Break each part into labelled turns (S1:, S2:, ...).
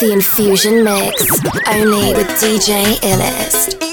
S1: The Infusion Mix, only with DJ Illest.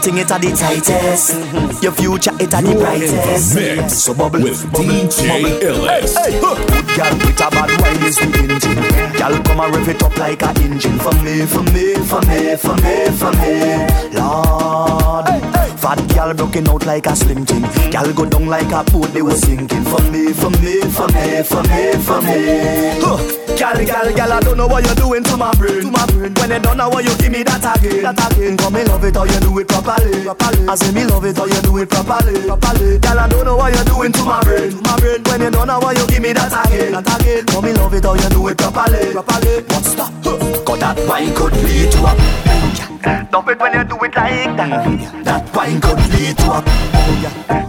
S2: Something it the tightest. Mm-hmm. Your future it the brightest.
S3: Mix so bubble with DJ Illest.
S2: Hey, hey, good girl with a bad wine is the engine. Girl come and rev it up like a engine for me, for me, for me, for me, for me. Lord. Hey, hey. Fat girl broken out like a slim thing. Girl go down like a boat they was sinking. For me, for me, for me, for me, for me. Huh. Girl, girl, girl, I don't know what you're doing to my brain. To my brain. When you don't know what you give me that again. That again. Come me love it how you do it properly. properly. I say me love it how you do it properly. properly. Girl, I don't know what you're doing to my brain. To my brain. When you don't know what you give me that again. That again. Come me love it how you do it properly. properly. But stop. Huh. Cause that wine could lead to a. Love it when you do it like that. That wine could lead to a.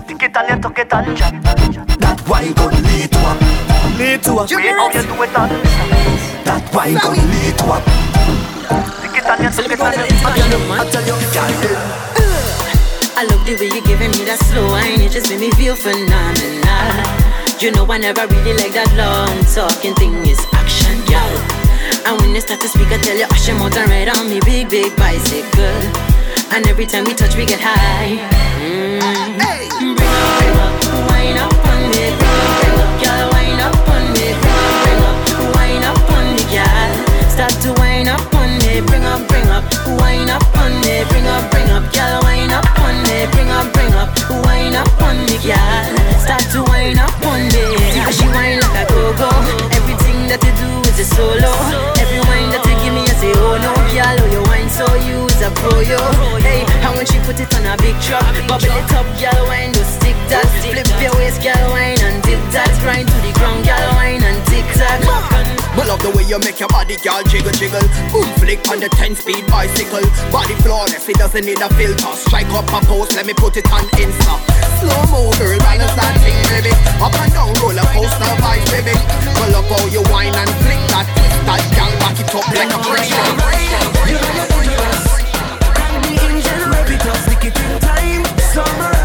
S2: Think it and you tuck it and chat. That wine could lead to a. Lead to a. Way how you do it on. That wine could lead to a. I
S4: love the way you're giving me that slow wine. It just made me feel phenomenal. You know I never really like that long talking thing. It's action, girl. And when you start to speak, I tell you, Usher more than right on me, big big bicycle. And every time we touch, we get high. Mm. Hey. Bring up, wine up on me, bring up, girl, wine up on me, bring up, wine up on me, girl. Start to wine up bring up, bring up. Wine up on me, bring up, bring up. Girl, wine up on me, bring up, bring up. Wine up on me, girl. Start to wine up on me. Because she wine like a go-go. Everything that you do is a solo. Every wine that you give me, I say, oh no, girl, oh you wine so you that for you. Hey, and when she put it on a big truck, bubble it up, girl wine, do stick that. Flip your waist, girl wine, and dip that. Grind to the ground, girl wine, and tick that.
S2: We love the way you make your body, girl, jiggle jiggle. Boom flick on the 10 speed bicycle. Body flawless, it doesn't need a filter. Strike up a pose, let me put it on Insta. Slow mo, girl, right up that thing, baby. Up and down, roller coaster vibe, baby. Pull up all your wine and flick that. That gal back it up like a pressure
S5: taking time. Summer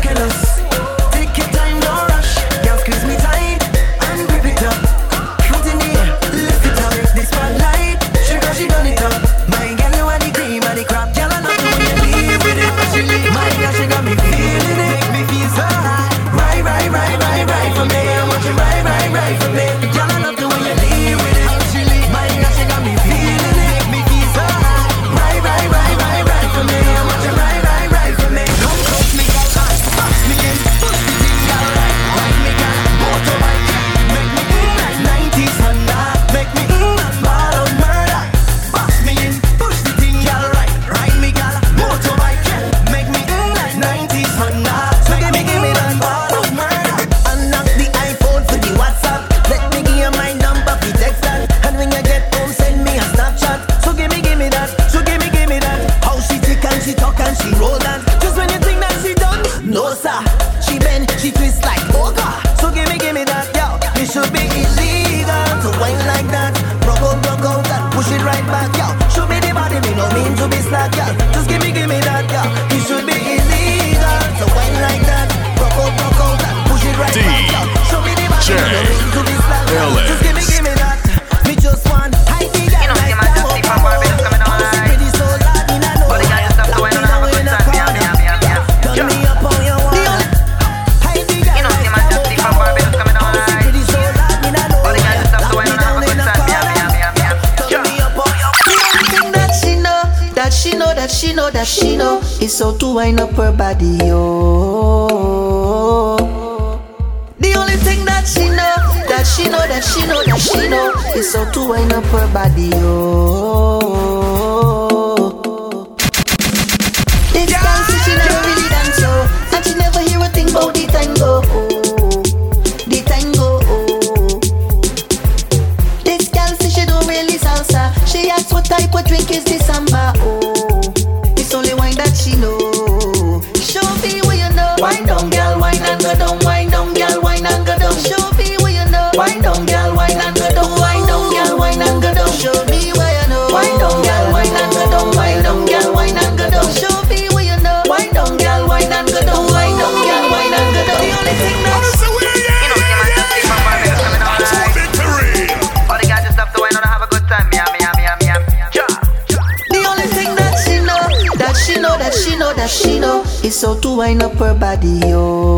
S5: so to wind up her body, oh.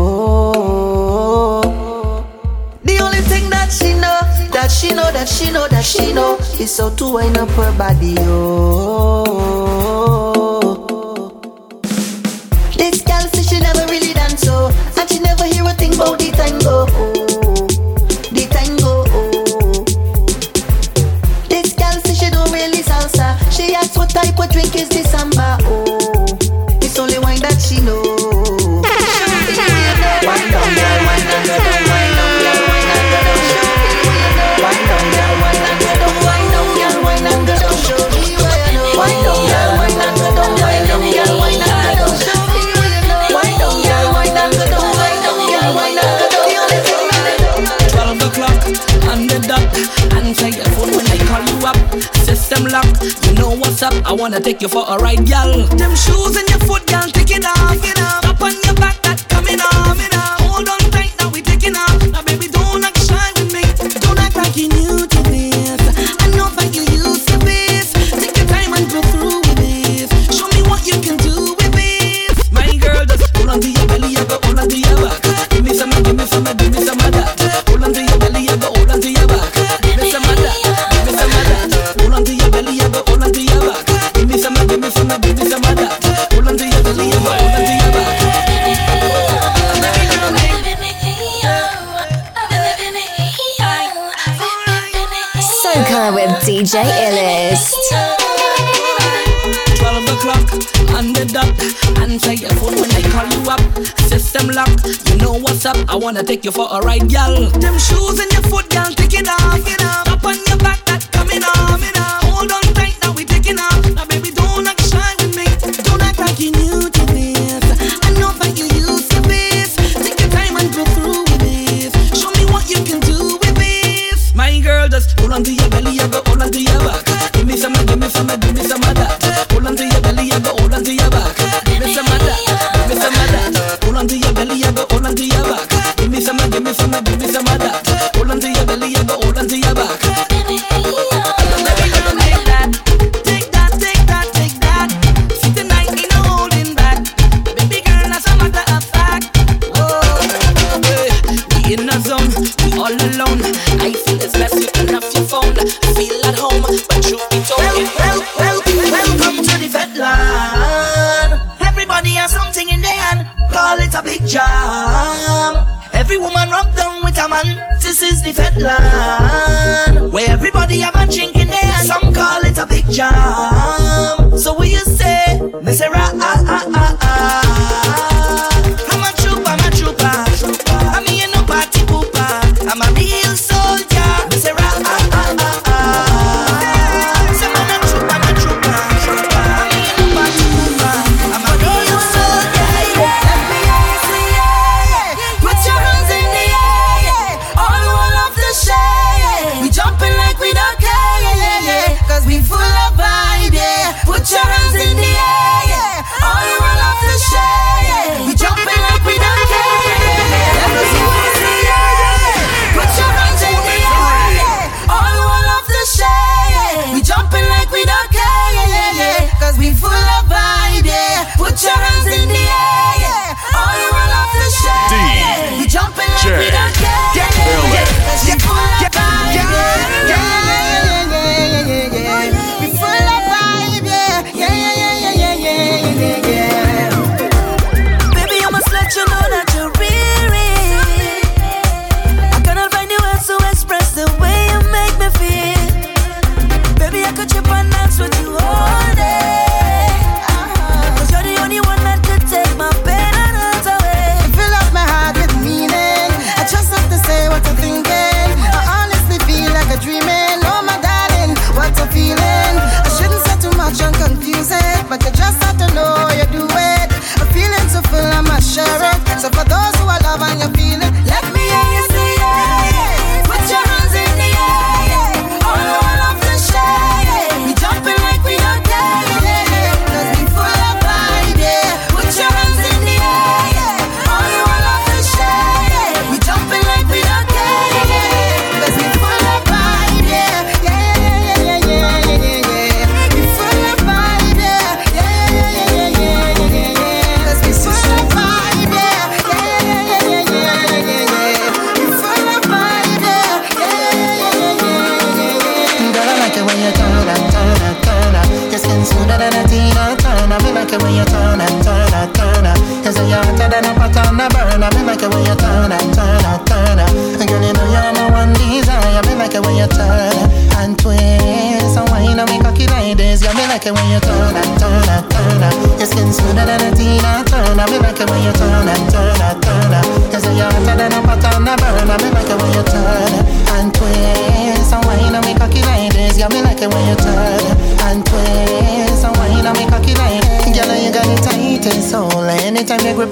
S5: The only thing that she know, that she know, that she know, that she know, is so to wind up her body, oh.
S6: wanna take you for a ride, gal. Them shoes and With
S1: DJ Illest.
S7: Twelve o'clock on the answer your phone when I call you up. System lock, you know what's up. I wanna take you for a ride, y'all. Them shoes and your foot, y'all, take it off. Up on your back, that coming off. عندي يا غالي يا بقى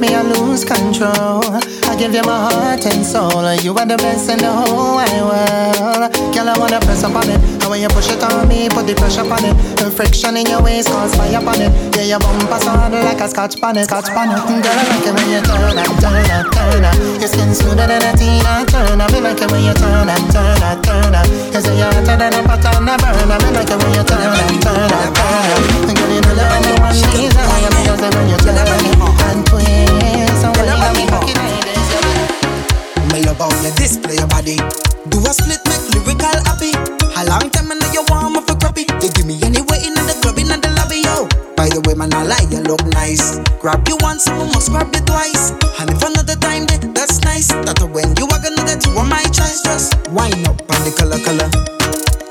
S7: me, I
S8: lose control. I give you my heart and soul. You are the best in the whole wide world. Girl, I wanna press up on it. And when you push it on me, put the pressure on it. The friction in your waist cause fire on it. Yeah, your bumper's hard like a scotch bonnet. Scotch bonnet. Girl, I like it when you turn and turn and turn up. Your skin smoother than a Tina Turner. Me like it when you turn and turn and turn up. You say you're hotter than a pot on a burner. Me like it when you turn and turn and turn up. Girl, you know the only one she's on. Me just when you turn and twist. about you
S9: display your body. Do a split, make lyrical happy. How long time I know you warm me for crappy? You give me anyway in the club, in the lobby, yo. By the way, man, I like you look nice. Grab you once, I must grab you twice. And if another time, then that's nice. That when you are gonna that you are my choice, just wind up on the color, color.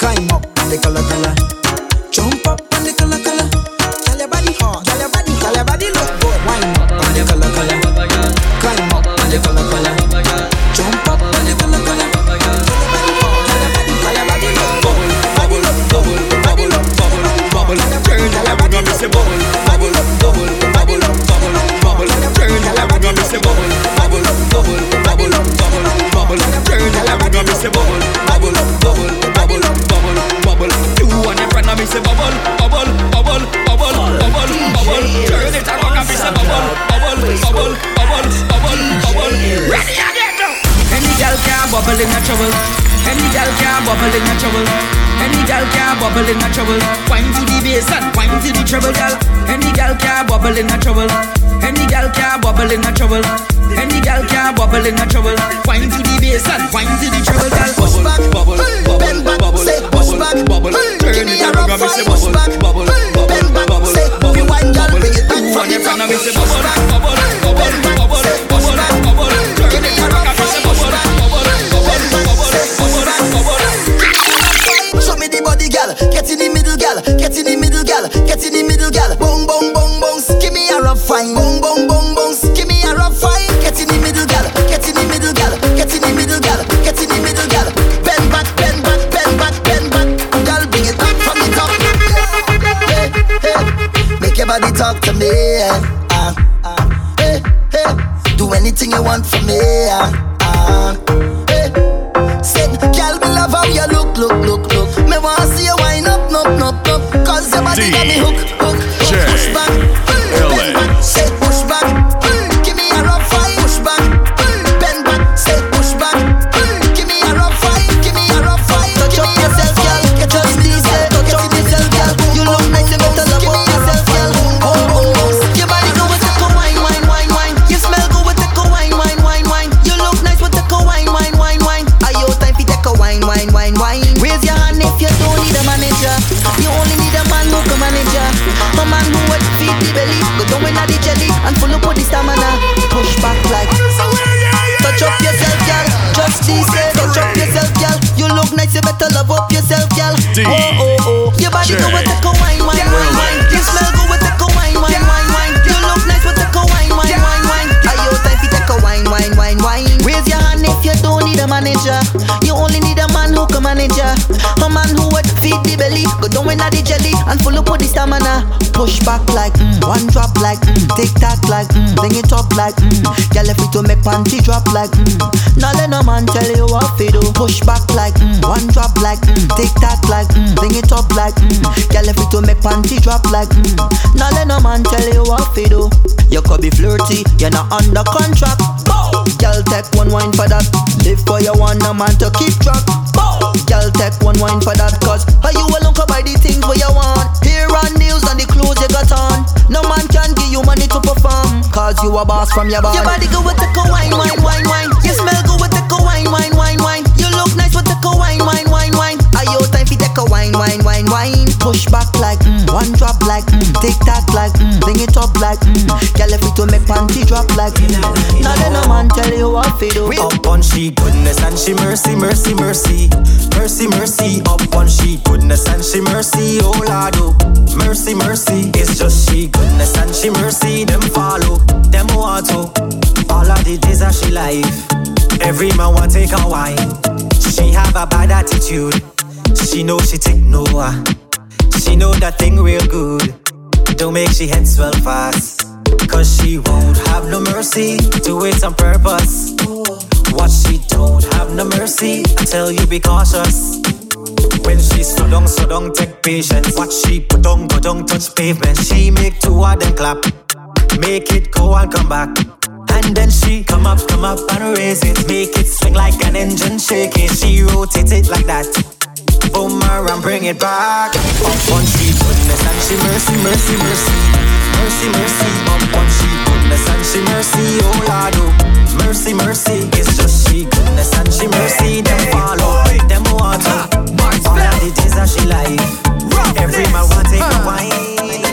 S9: Climb up on the color, color.
S7: Trouble. Any gal can bubble in a trouble. Any gal can bubble in a trouble. Wine to the bass and wine to the treble, gal. Any gal can bubble in a trouble. Any gal can bubble in a trouble. Any gal can bubble in a trouble. Wine to the bass and wine to the treble, gal.
S10: Push back,
S11: bubble, bubble,
S10: bend back,
S11: bubble,
S10: say push
S11: bubble,
S10: back,
S11: bubble, turn
S10: me
S11: it around,
S10: rough
S11: gonna miss a
S10: fight, push
S11: bubble,
S10: back,
S11: bubble, bubble,
S10: bend back,
S11: bubble,
S10: say
S11: bubble,
S10: rewind,
S11: bubble.
S10: bring it back
S11: You
S10: from
S11: want
S10: the
S11: in front me, say
S10: Push
S11: bubble,
S10: back,
S11: bubble, bubble, bubble,
S10: say
S11: bubble, bubble,
S10: you're not under contract. Bow. Girl, take one wine for that. Live for your one, no man to keep track. Bow. Girl, take one wine for that, cause how you alone can buy the things where you want. Here on nails and the clothes you got on. No man can give you money to perform, cause you a boss from your body. Your body go with the wine, wine, wine, wine. Mm, drop like mm, tick tock like mm, bring it up like mm. Girl, if it to make panty drop like mm. Now let no man tell you what to do.
S12: Up on she goodness and she mercy, mercy, mercy. Mercy, mercy, up on she goodness and she mercy, oh Lord, oh. Mercy, mercy, it's just she goodness and she mercy, them follow, them want to. All of the days of she life, every man want take a wine. She have a bad attitude, she know she take no uh. She know that thing real good, don't make she head swell fast. Cause she won't have no mercy, do it on purpose. What she don't have no mercy, I tell you be cautious. When she slow down, slow down, take patience. What she put on, go down, touch pavement. She make two of them clap, make it go and come back. And then she come up, come up and raise it, make it swing like an engine shaking. She rotate it like that. Boomerang, bring it back. Up on she goodness and she mercy, mercy, mercy, mercy, mercy. Up on she goodness and she mercy, oh Lord, oh. mercy, mercy. It's just she goodness and she mercy. Them follow, them want. All of the days that she life, every man want take a wine.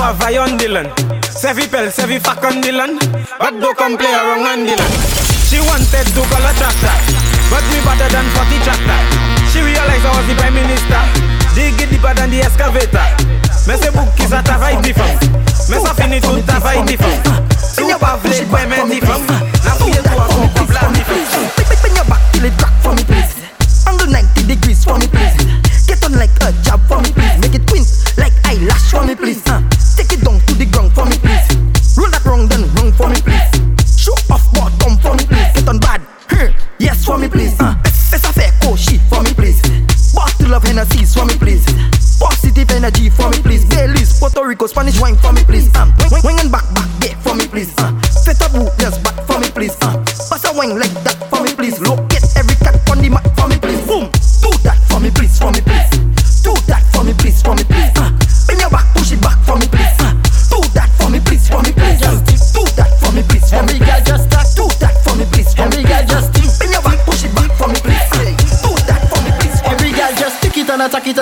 S6: Eye on the land. Sevi pel, sevi fuck on land. But don't come play around on land. She wanted to call a tractor, but me better than 40 tractor. She realized I was the prime minister. Dig it deeper than the excavator. Me say book is a travail différent. Me sa fini tout travail différent. Si ou pas vle kwe men différent. La fouille toi son problème différent.
S13: Bend your back till it crack for me, please. Angle 90 degrees for me, please. Get on like a job for me, please. Make it twin eyelash for me, please. Uh, take it down to the ground for me, please. Roll that wrong, then wrong for me, please. Show off bottom for me, please. Get on bad, huh? yes for me, please. Uh, it's a fair coat sheet for me, please. Bottle of Hennessy's for me, please. Positive energy for me, please. Baileys, Puerto Rico, Spanish wine for me, please. Um, wing, wing and back, back, yeah, for me, please. Uh, fet boot, yes, back for me, please. Uh, pass a wine like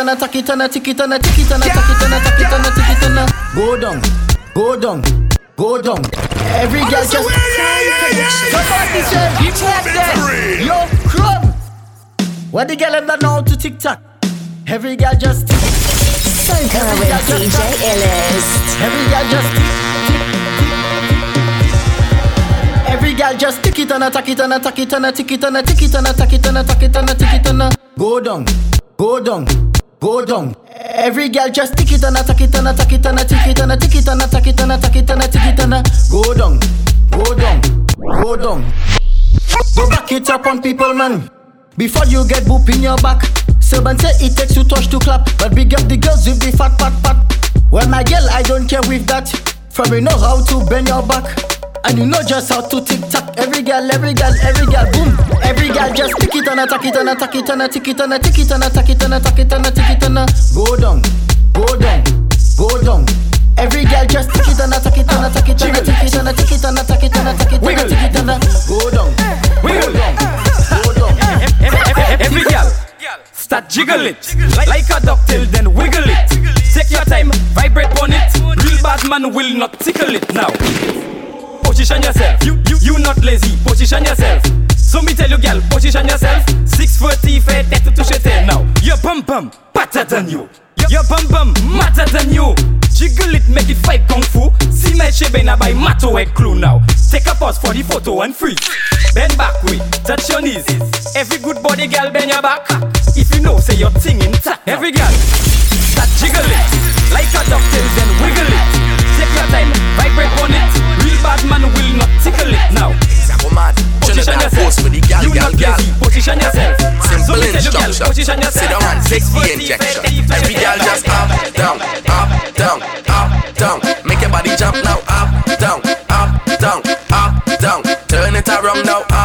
S13: and attack it and attack it and attack it and attack it and attack it and attack it and attack go down, go down, go down. Every girl just somebody say you clap there, yo crumb. What the girl them that know to tick tock? Every girl just tick.
S1: Soca
S13: Every
S1: with
S13: girl just
S1: DJ
S13: tick.
S1: Illest.
S13: Every girl just tick, tick, tick. Every girl just tick it and attack it and attack it and attack it and attack it and attack it and attack it and attack it and go down, go down, go down. Every girl just tick it and attack it and attack it and attack it and attack it and attack it and attack it and attack it and go down, go down, go down. Go back it up on people, man. Before you get boop in your back. Servant say it takes two touch to clap, but big up the girls with the fat, fat, fat. Well, my girl, I don't care with that. From you know how to bend your back. And you know just how to tick tock. Every girl, every girl, every girl, boom. Every girl just tick it and attack it and attack it and attack it and attack it and attack it and attack it and attack it and go down, go down, go down. Every girl just tick it and attack it and attack it and attack it and attack it and attack it and attack it and attack it and go down, go down, go down.
S6: Every girl, start jiggle it like a ducktail, then wiggle it. Take your time, vibrate on it. Real bad man will not tickle it now. Position yourself, you you you not lazy. Position yourself. So me tell you, girl, position yourself. Six forty, fait tête touche tes now. Your bum bum better than you. Your bum bum matter than you. Jiggle it, make it fight kung fu. See my shape na by mato head clue now. Take a pause for the photo and freeze. Bend back way, touch your knees. Every good body girl bend your back.
S14: if you know, say your thing intact. Every girl, start jiggle it like a ducktail, then wiggle it. Take your time, Position yourself. You not lazy. Position yourself. So
S15: Simple
S14: me tell you, girl,
S15: instruction.
S14: position yourself.
S15: Sit down and take the injection. Every girl just up, down, up, down, up, down. Make your body jump now, up, down, up, down, up, down. Turn it around now, up,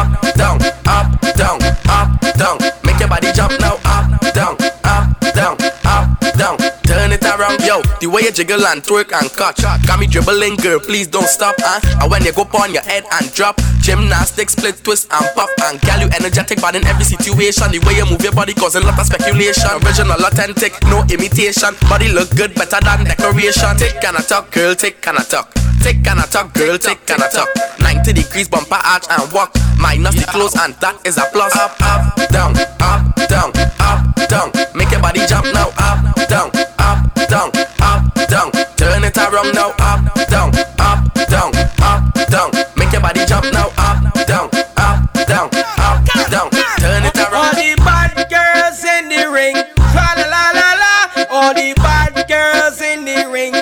S15: The way you jiggle and twerk and cut, got me dribbling, girl. Please don't stop, huh? And when you go on your head and drop, gymnastics, split, twist and pop, and girl, you energetic, but in every situation, the way you move your body cause a lot of speculation. Original, authentic, no imitation. Body look good, better than decoration. Take and a talk, girl, take and a talk. Take and a talk, girl, take and a talk. 90 degrees bumper arch and walk. Minus the clothes and that is a plus. Up, up, down, up, down, up, down. Make your body jump now. Up, down. Around now. Up, down, up, down, up, down. Make your body jump now. Up, down, up, down, up, down. Turn it around.
S14: All the bad girls in the ring, tra la la la la. All the bad girls in the ring,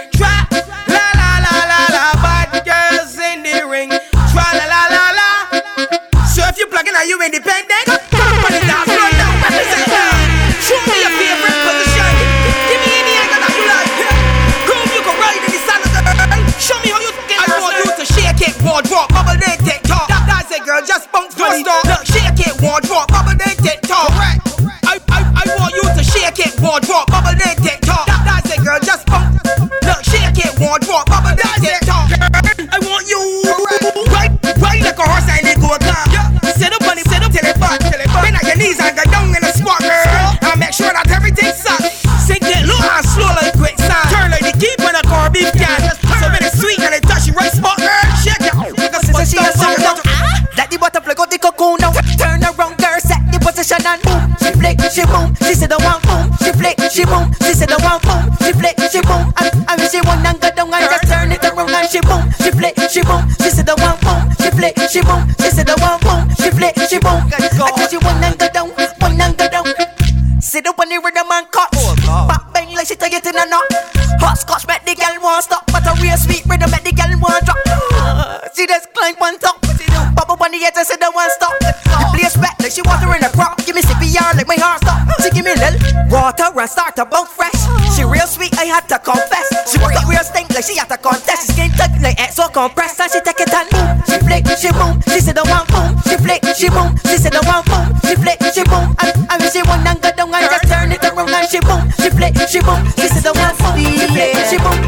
S14: bounce
S11: fresh. She real sweet, I had to confess. She work a real stink like she had to contest. She skin tight like exo compressed and she take it and boom. She flick, she boom. She said oh, the one boom. She flick, she boom. She said oh, the one boom. She flick, she boom. And, and when she and go down and just turn it around and she boom. She flick, she boom. She said oh, the one boom. She flick, she boom.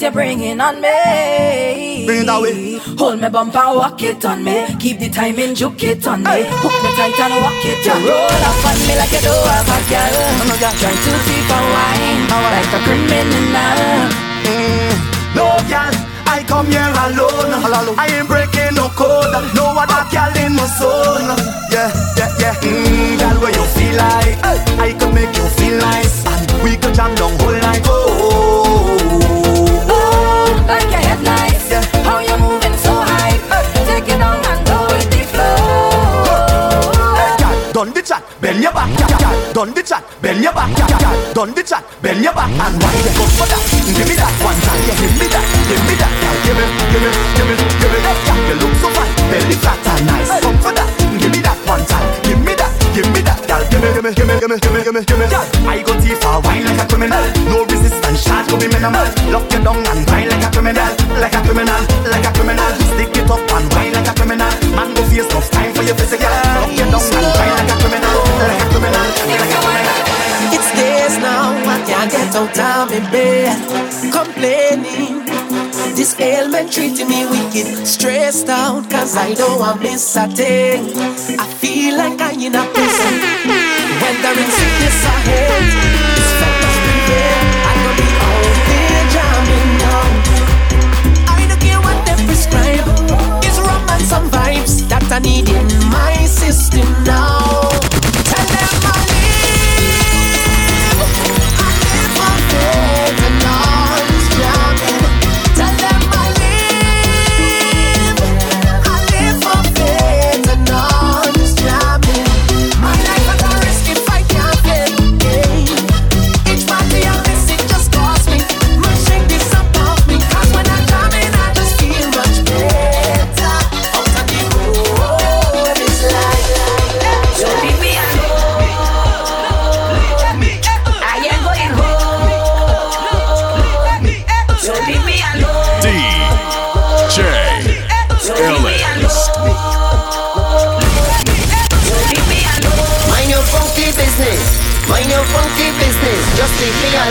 S16: You're bringing on me.
S17: Bring it that way.
S16: Hold me bump and walk it on me. Keep the timing, juke it on me. Hook me tight and walk it on Roll up on me like you do a girl. Try to keep a wine like a criminal. Mm.
S2: No girl, I come here alone. I ain't breaking done the chat, bend your back. Girl, girl, done the chat, bend your back. And why you go for that? Give me that one time. Yeah, give me that, give me that. Girl, give me, give me, give me, give me that. Girl, you look so fine, belly flat and nice. Come for that Girl, give me, give me, give me, give me, give me, give me, give me. Girl, I go deep for wine like a criminal. No resistance, shot to be minimal. Lock you down and wine like a criminal, like a criminal, like a criminal. Stick it up and wine like a criminal. Man, go face enough time for your physical. Lock you down and wine like a criminal, like a criminal, like a criminal.
S18: It's days now, I can't get out of my bed. Complaining. This ailment treating me wicked. Stressed out, cause I don't want miss a thing. I feel like I'm in a prison. In sickness or health, prevail. I could be out there jamming now. I don't care what they prescribe. It's rum and some vibes that I need in my system now.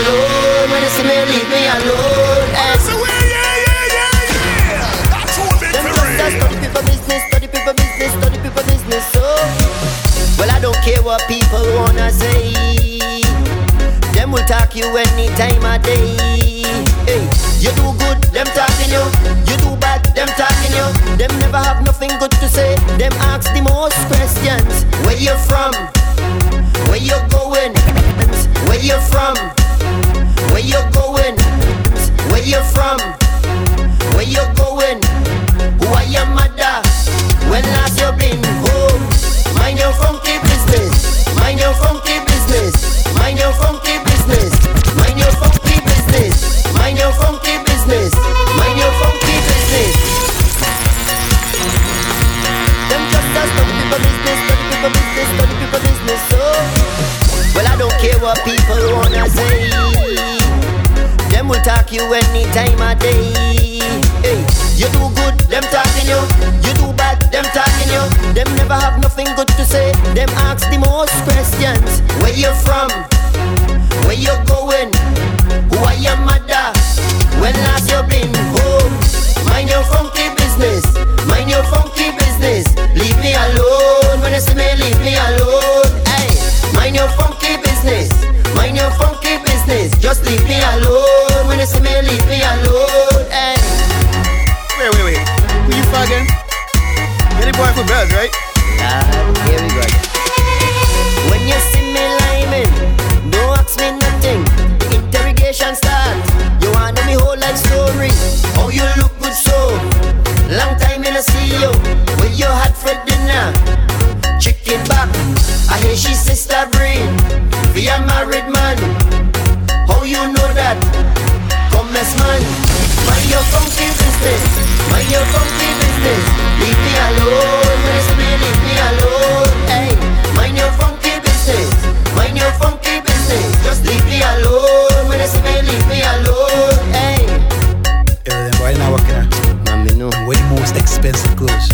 S16: Alone.
S5: When you see me, leave me alone. Eh. Them just study people business, study people business, study people business. So, well, I don't care what people wanna say. Them will talk you any time of day. Hey, you do good, them talking you. You do bad, them talking you. Them never have nothing good to say. Them ask the most questions. Where you from? Where you going? Where you from? Where you going? Where you from? Where you going? Who are your mother? When will talk you any time of day. Hey, you do good, them talking you. You do bad, them talking you. Them never have nothing good to say. Them ask the most questions. Where you from? Where you going? Who are your mother? When last you been home? Mind your funky business. Mind your funky business. Leave me alone. When you see me, leave me alone. Hey, mind your funky business. Mind your funky business. Just leave me alone. point for bells, right? Uh,
S19: here we go. When you see me liming, don't ask me nothing. Interrogation
S5: start. You wanna me whole life story. Oh, you look good so. Long time in a see you. Where you had for dinner? Chicken back. I hear she sister breed. We a married man. How you know that? Come as man. Mind your funky business. Mind your funky business. Leave me alone.
S20: necklace.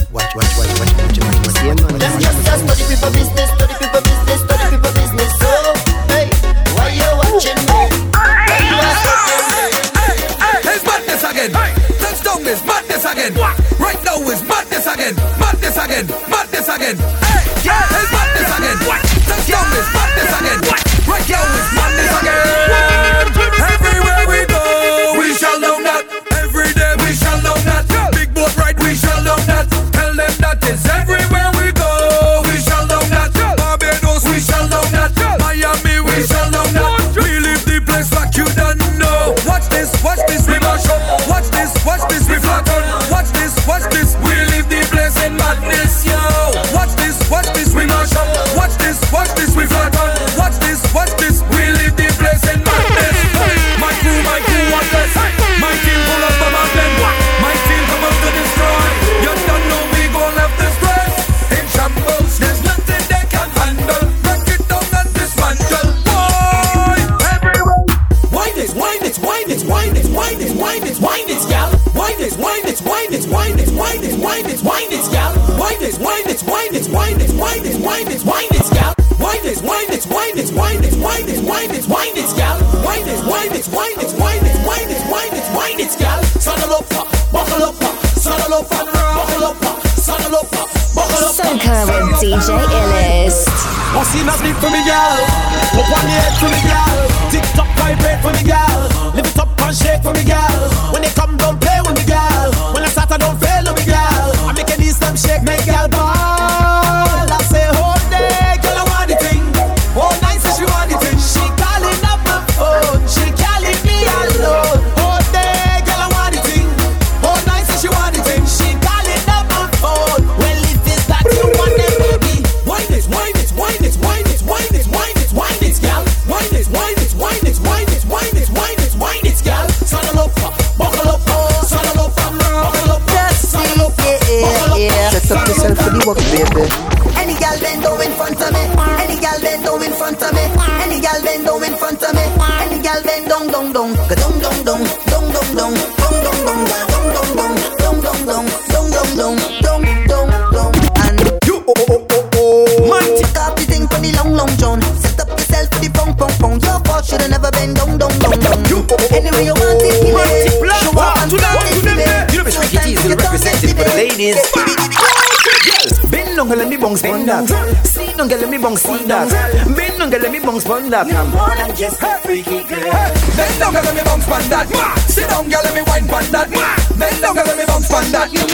S20: bounce on that. See, don't get let me bounce see that. Bend don't get let me bounce on that.
S21: No more than just a freaky girl.
S22: Bend don't get let me bounce on that. Sit down, girl, let me wine on that. Bend don't get let me bounce on that. Yeah,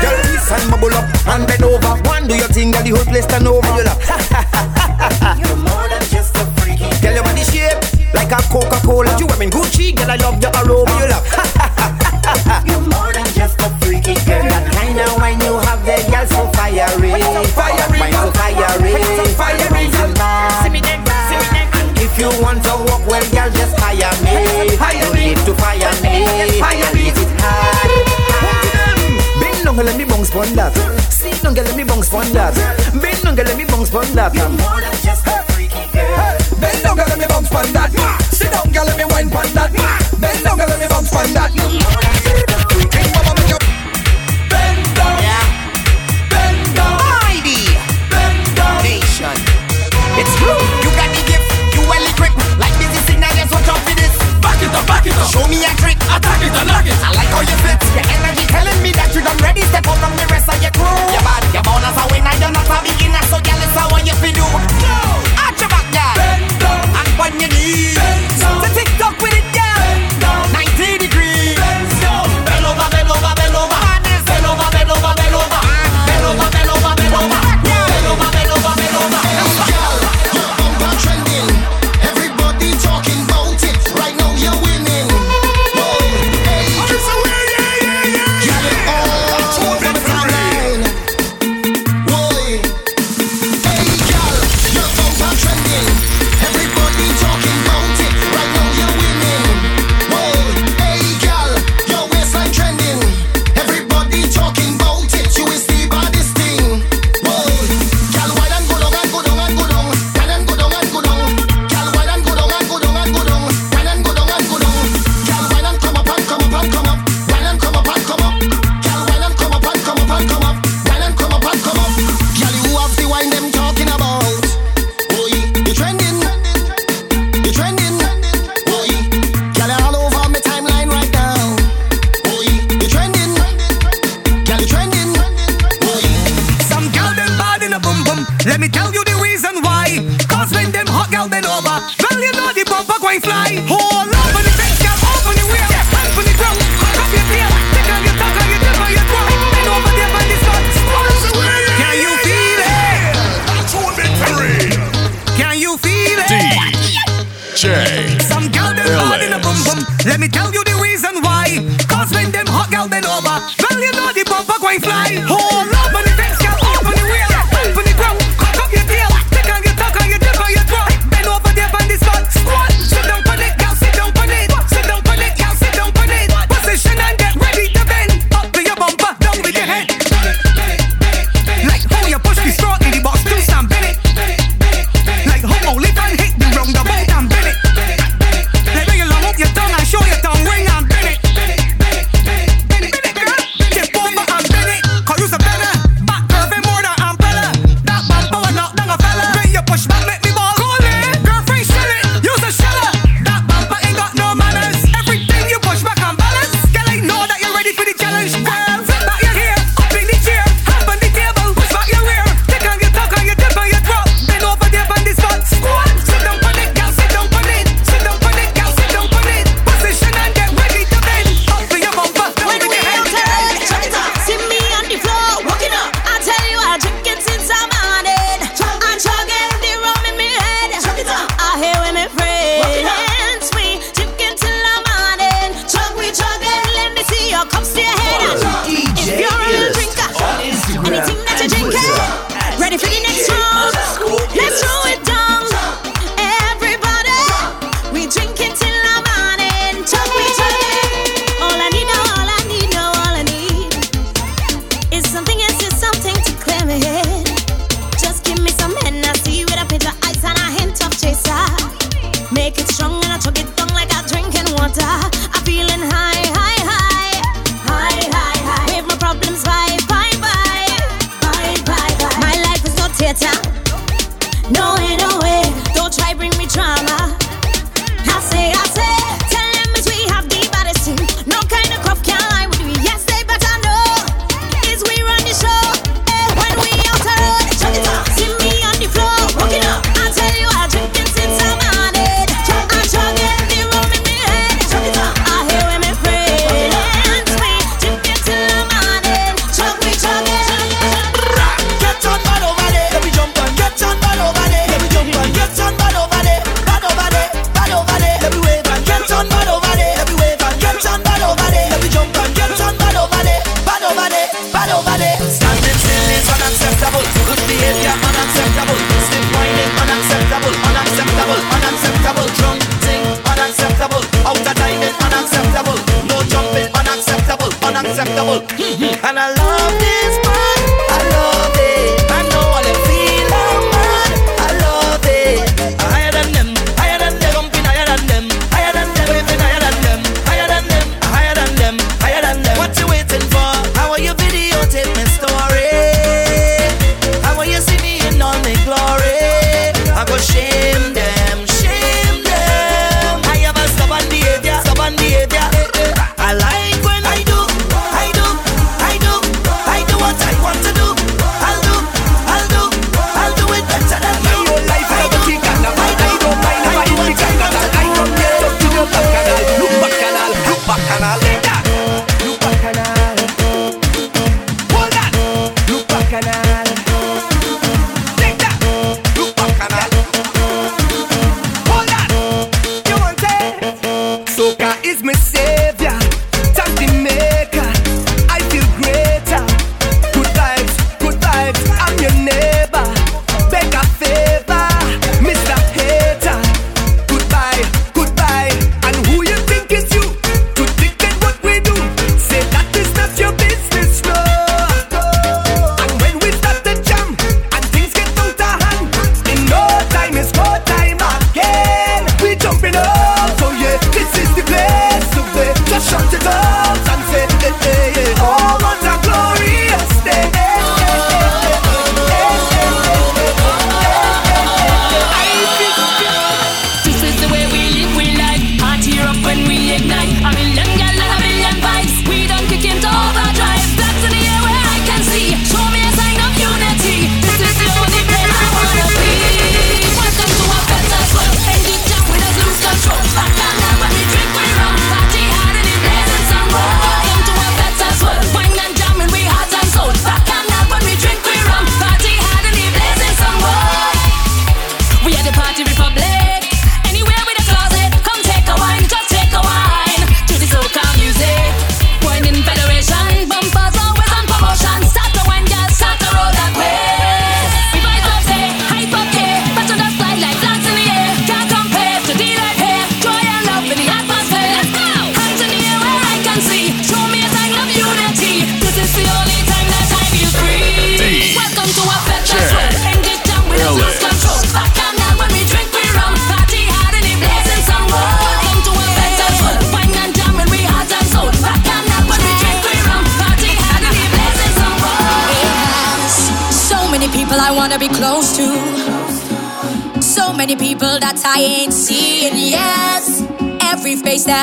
S20: girl, listen, bubble up and bend over. One do your thing, girl, the whole place turn over.
S21: You're more than just a freaky
S20: girl. Girl, your body shape like a Coca-Cola. You wearing Gucci, girl, I love your aroma.
S21: fire me.
S20: You need to fire me. Is it hard? Bend down, let me bounce on that. Sit down, let me bounce on that. Bend down, let me bounce on that.
S21: You're more than just a freaky girl.
S22: Bend down, let me bounce on that. Sit down, let me wine on that. Bend down, let me bounce on that. So
S14: show me a trick,
S22: attack it, unlock it.
S14: I like how you fit. Your energy telling me that you done ready. Step out from the rest of your crew. You're bad, you're born as a winner. You're not a beginner, so.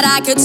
S23: That I
S24: could